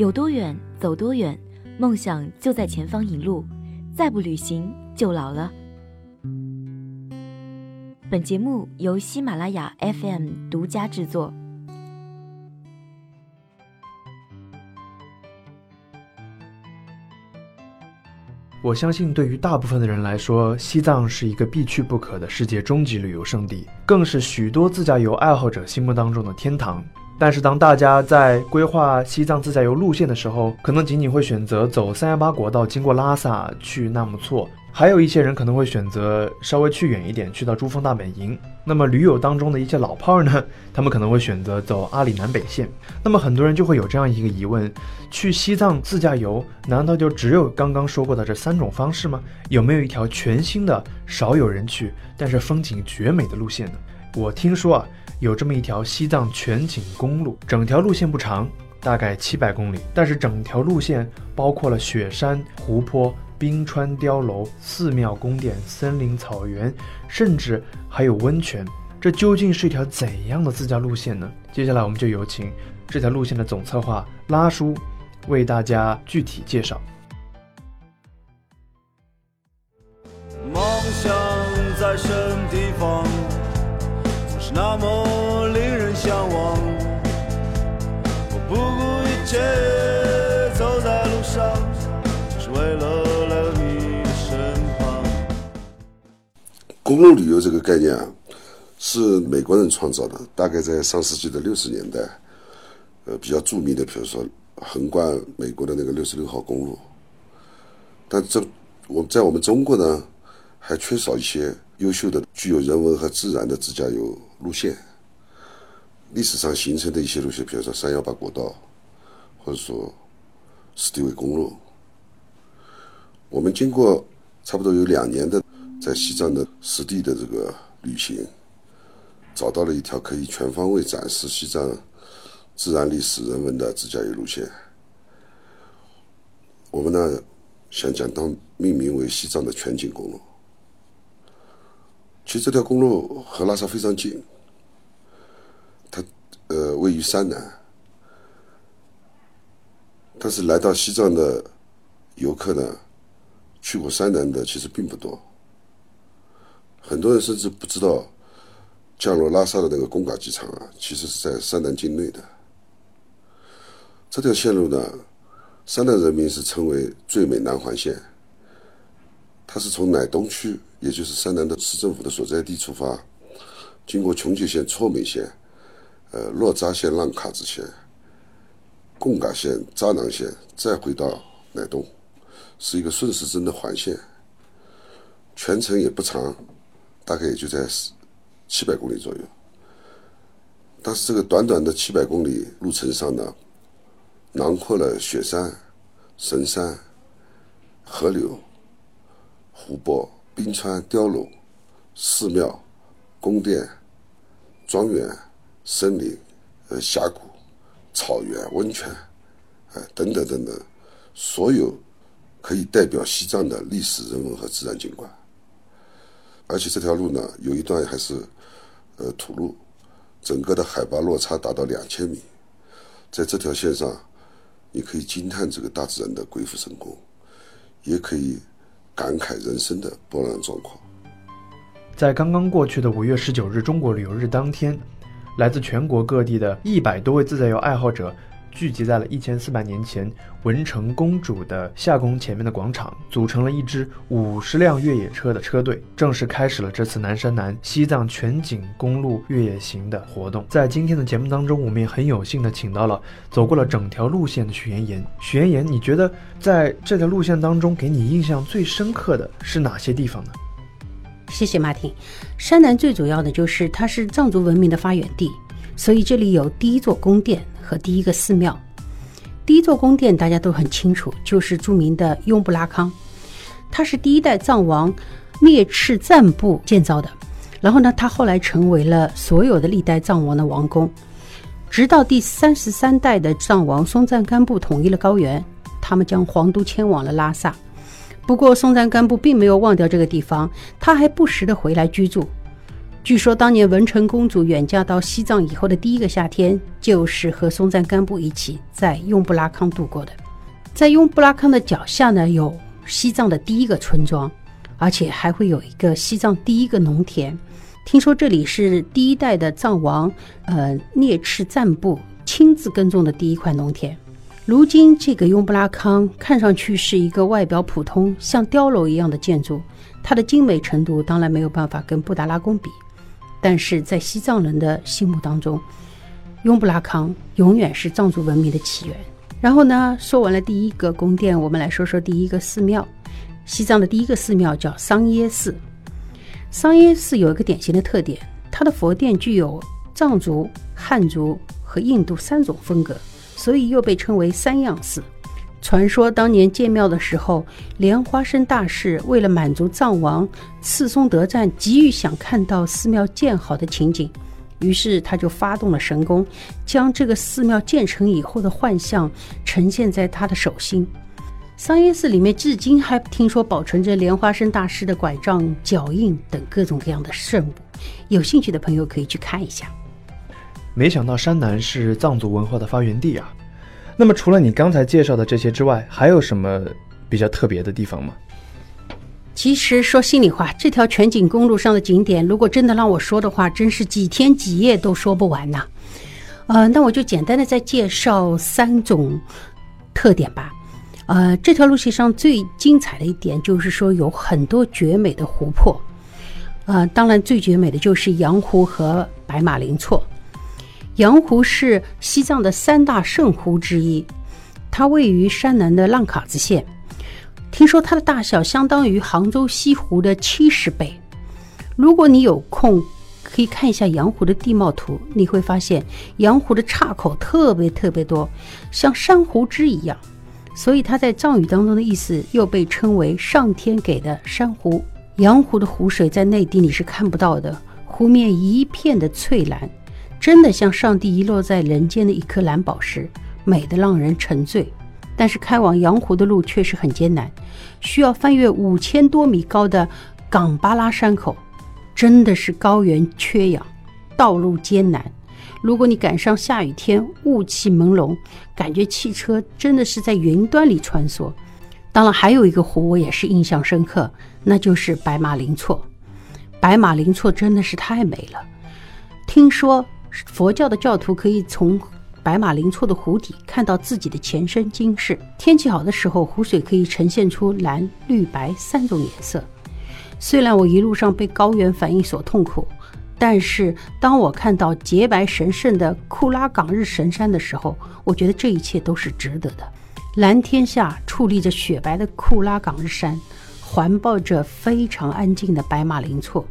有多远走多远，梦想就在前方引路，再不旅行就老了。本节目由喜马拉雅 FM 独家制作。我相信，对于大部分的人来说，西藏是一个必去不可的世界终极旅游胜地，更是许多自驾游爱好者心目当中的天堂。但是，当大家在规划西藏自驾游路线的时候，可能仅仅会选择走三幺八国道，经过拉萨去纳木错。还有一些人可能会选择稍微去远一点，去到珠峰大本营。那么驴友当中的一些老炮儿呢，他们可能会选择走阿里南北线。那么很多人就会有这样一个疑问：去西藏自驾游，难道就只有刚刚说过的这三种方式吗？有没有一条全新的、少有人去，但是风景绝美的路线呢？我听说啊，有这么一条西藏全景公路，整条路线不长，大概七百公里，但是整条路线包括了雪山、湖泊。冰川碉楼、寺庙、宫殿、森林、草原，甚至还有温泉，这究竟是一条怎样的自驾路线呢？接下来我们就有请这条路线的总策划拉叔为大家具体介绍。梦想在身，那么令人向往。我不顾一切走在路上，就是为了留你的身旁。公路旅游这个概念啊，是美国人创造的，大概在上世纪的六十年代，呃，比较著名的，比如说横贯美国的那个六十六号公路。但这我在我们中国呢，还缺少一些优秀的、具有人文和自然的自驾游路线。历史上形成的一些路线，比如说三幺八国道，或者说史迪威公路，我们经过差不多有两年的。在西藏的实地的这个旅行，找到了一条可以全方位展示西藏自然、历史、人文的自驾游路线。我们呢，想将它命名为西藏的全景公路。其实这条公路和拉萨非常近，它呃位于山南，但是来到西藏的游客呢，去过山南的其实并不多。很多人甚至不知道，降落拉萨的那个贡嘎机场啊，其实是在山南境内的。这条线路呢，山南人民是称为“最美南环线”。它是从乃东区，也就是山南的市政府的所在地出发，经过琼吉县、措美县、呃洛扎县、浪卡子县、贡嘎县、扎囊县，再回到乃东，是一个顺时针的环线。全程也不长。大概也就在七百公里左右，但是这个短短的七百公里路程上呢，囊括了雪山、神山、河流、湖泊、冰川、碉楼、寺庙、宫殿、庄园、森林、呃峡谷、草原、温泉，哎等等等等，所有可以代表西藏的历史、人文和自然景观。而且这条路呢，有一段还是，呃，土路，整个的海拔落差达到两千米，在这条线上，你可以惊叹这个大自然的鬼斧神工，也可以感慨人生的波澜壮阔。在刚刚过去的五月十九日中国旅游日当天，来自全国各地的一百多位自驾游爱好者。聚集在了一千四百年前文成公主的夏宫前面的广场，组成了一支五十辆越野车的车队，正式开始了这次南山南西藏全景公路越野行的活动。在今天的节目当中，我们也很有幸的请到了走过了整条路线的许岩岩。许岩岩，你觉得在这条路线当中，给你印象最深刻的是哪些地方呢？谢谢马婷。山南最主要的就是它是藏族文明的发源地。所以这里有第一座宫殿和第一个寺庙。第一座宫殿大家都很清楚，就是著名的雍布拉康，它是第一代藏王灭赤赞布建造的。然后呢，他后来成为了所有的历代藏王的王宫，直到第三十三代的藏王松赞干布统一了高原，他们将皇都迁往了拉萨。不过松赞干布并没有忘掉这个地方，他还不时的回来居住。据说当年文成公主远嫁到西藏以后的第一个夏天，就是和松赞干布一起在雍布拉康度过的。在雍布拉康的脚下呢，有西藏的第一个村庄，而且还会有一个西藏第一个农田。听说这里是第一代的藏王，呃，聂赤赞布亲自耕种的第一块农田。如今这个雍布拉康看上去是一个外表普通、像碉楼一样的建筑，它的精美程度当然没有办法跟布达拉宫比。但是在西藏人的心目当中，雍布拉康永远是藏族文明的起源。然后呢，说完了第一个宫殿，我们来说说第一个寺庙。西藏的第一个寺庙叫桑耶寺。桑耶寺有一个典型的特点，它的佛殿具有藏族、汉族和印度三种风格，所以又被称为三样寺。传说当年建庙的时候，莲花生大士为了满足藏王次松德赞急于想看到寺庙建好的情景，于是他就发动了神功，将这个寺庙建成以后的幻象呈现在他的手心。桑耶寺里面至今还听说保存着莲花生大师的拐杖、脚印等各种各样的圣物，有兴趣的朋友可以去看一下。没想到山南是藏族文化的发源地啊！那么除了你刚才介绍的这些之外，还有什么比较特别的地方吗？其实说心里话，这条全景公路上的景点，如果真的让我说的话，真是几天几夜都说不完呐。呃，那我就简单的再介绍三种特点吧。呃，这条路线上最精彩的一点就是说有很多绝美的湖泊。呃，当然最绝美的就是羊湖和白马林措。羊湖是西藏的三大圣湖之一，它位于山南的浪卡子县。听说它的大小相当于杭州西湖的七十倍。如果你有空，可以看一下羊湖的地貌图，你会发现羊湖的岔口特别特别多，像珊瑚枝一样。所以它在藏语当中的意思又被称为上天给的珊瑚。羊湖的湖水在内地你是看不到的，湖面一片的翠蓝。真的像上帝遗落在人间的一颗蓝宝石，美得让人沉醉。但是开往羊湖的路确实很艰难，需要翻越五千多米高的冈巴拉山口，真的是高原缺氧，道路艰难。如果你赶上下雨天，雾气朦胧，感觉汽车真的是在云端里穿梭。当然，还有一个湖我也是印象深刻，那就是白马林措。白马林措真的是太美了，听说。佛教的教徒可以从白马林措的湖底看到自己的前生今世。天气好的时候，湖水可以呈现出蓝、绿、白三种颜色。虽然我一路上被高原反应所痛苦，但是当我看到洁白神圣的库拉岗日神山的时候，我觉得这一切都是值得的。蓝天下矗立着雪白的库拉岗日山，环抱着非常安静的白马林措，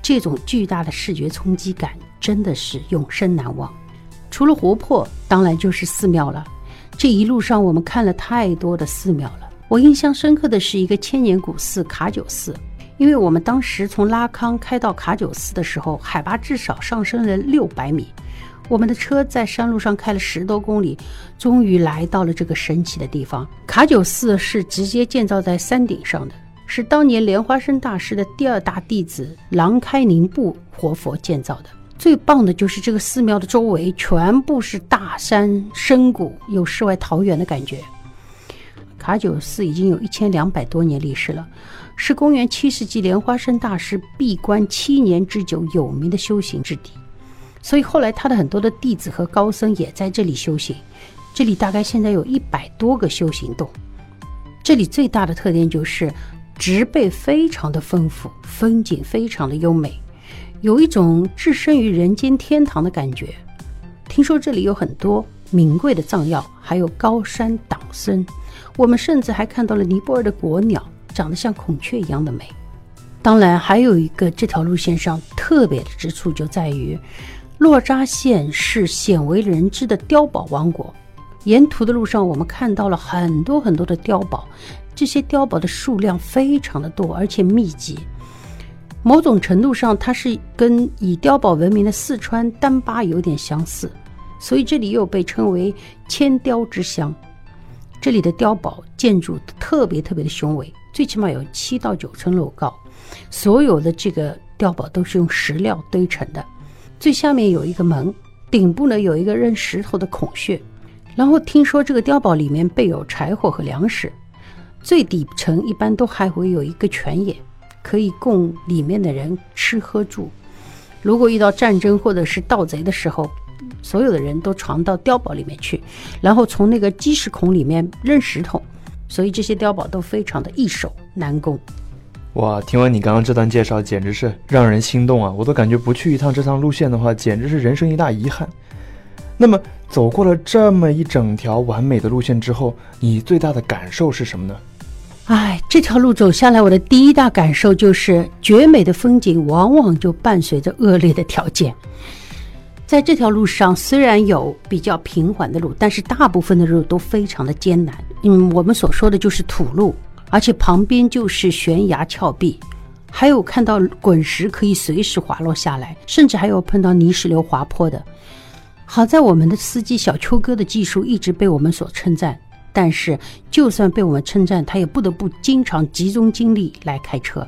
这种巨大的视觉冲击感。真的是永生难忘。除了湖泊，当然就是寺庙了。这一路上我们看了太多的寺庙了。我印象深刻的是一个千年古寺卡九寺，因为我们当时从拉康开到卡九寺的时候，海拔至少上升了六百米。我们的车在山路上开了十多公里，终于来到了这个神奇的地方。卡九寺是直接建造在山顶上的，是当年莲花生大师的第二大弟子郎开宁布活佛建造的。最棒的就是这个寺庙的周围全部是大山深谷，有世外桃源的感觉。卡九寺已经有一千两百多年历史了，是公元七世纪莲花生大师闭关七年之久有名的修行之地，所以后来他的很多的弟子和高僧也在这里修行。这里大概现在有一百多个修行洞。这里最大的特点就是植被非常的丰富，风景非常的优美。有一种置身于人间天堂的感觉。听说这里有很多名贵的藏药，还有高山党参。我们甚至还看到了尼泊尔的国鸟，长得像孔雀一样的美。当然，还有一个这条路线上特别的之处，就在于洛扎县是鲜为人知的碉堡王国。沿途的路上，我们看到了很多很多的碉堡，这些碉堡的数量非常的多，而且密集。某种程度上，它是跟以碉堡闻名的四川丹巴有点相似，所以这里又被称为千碉之乡。这里的碉堡建筑特别特别的雄伟，最起码有七到九层楼高。所有的这个碉堡都是用石料堆成的，最下面有一个门，顶部呢有一个扔石头的孔穴。然后听说这个碉堡里面备有柴火和粮食，最底层一般都还会有一个泉眼，可以供里面的人吃喝住。如果遇到战争或者是盗贼的时候，所有的人都藏到碉堡里面去，然后从那个基石孔里面扔石头，所以这些碉堡都非常的易守难攻。哇，听完你刚刚这段介绍，简直是让人心动啊！我都感觉不去一趟这趟路线的话，简直是人生一大遗憾。那么，走过了这么一整条完美的路线之后，你最大的感受是什么呢？哎，这条路走下来，我的第一大感受就是绝美的风景往往就伴随着恶劣的条件。在这条路上，虽然有比较平缓的路，但是大部分的路都非常的艰难。嗯，我们所说的就是土路，而且旁边就是悬崖峭壁，还有看到滚石可以随时滑落下来，甚至还有碰到泥石流滑坡的。好在我们的司机小秋哥的技术一直被我们所称赞，但是就算被我们称赞，他也不得不经常集中精力来开车。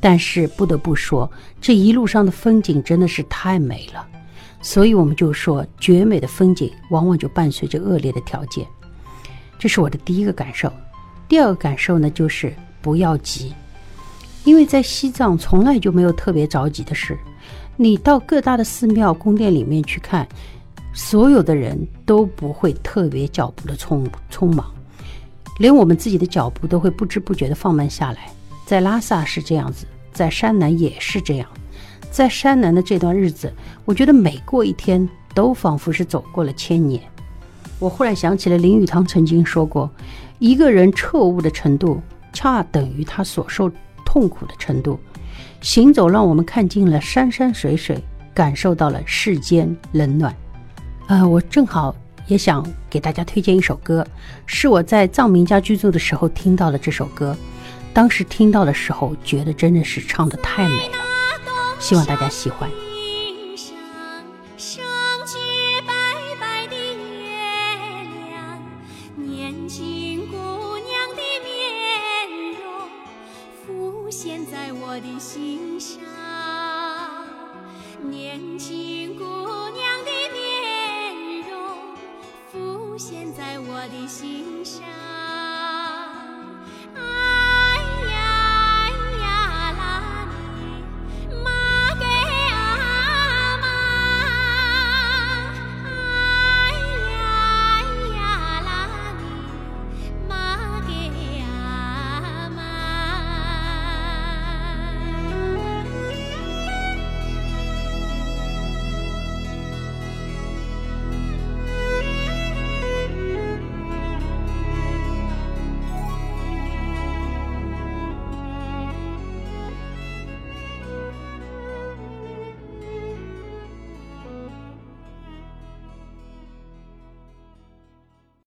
但是不得不说，这一路上的风景真的是太美了。所以我们就说，绝美的风景往往就伴随着恶劣的条件，这是我的第一个感受。第二个感受呢，就是不要急，因为在西藏从来就没有特别着急的事。你到各大的寺庙、宫殿里面去看，所有的人都不会特别脚步的匆匆忙，连我们自己的脚步都会不知不觉的放慢下来。在拉萨是这样子，在山南也是这样。在山南的这段日子，我觉得每过一天都仿佛是走过了千年。我忽然想起了林语堂曾经说过：“一个人彻悟的程度，恰等于他所受痛苦的程度。”行走让我们看尽了山山水水，感受到了世间冷暖。呃，我正好也想给大家推荐一首歌，是我在藏民家居住的时候听到的这首歌。当时听到的时候，觉得真的是唱的太美了。希望大家喜欢。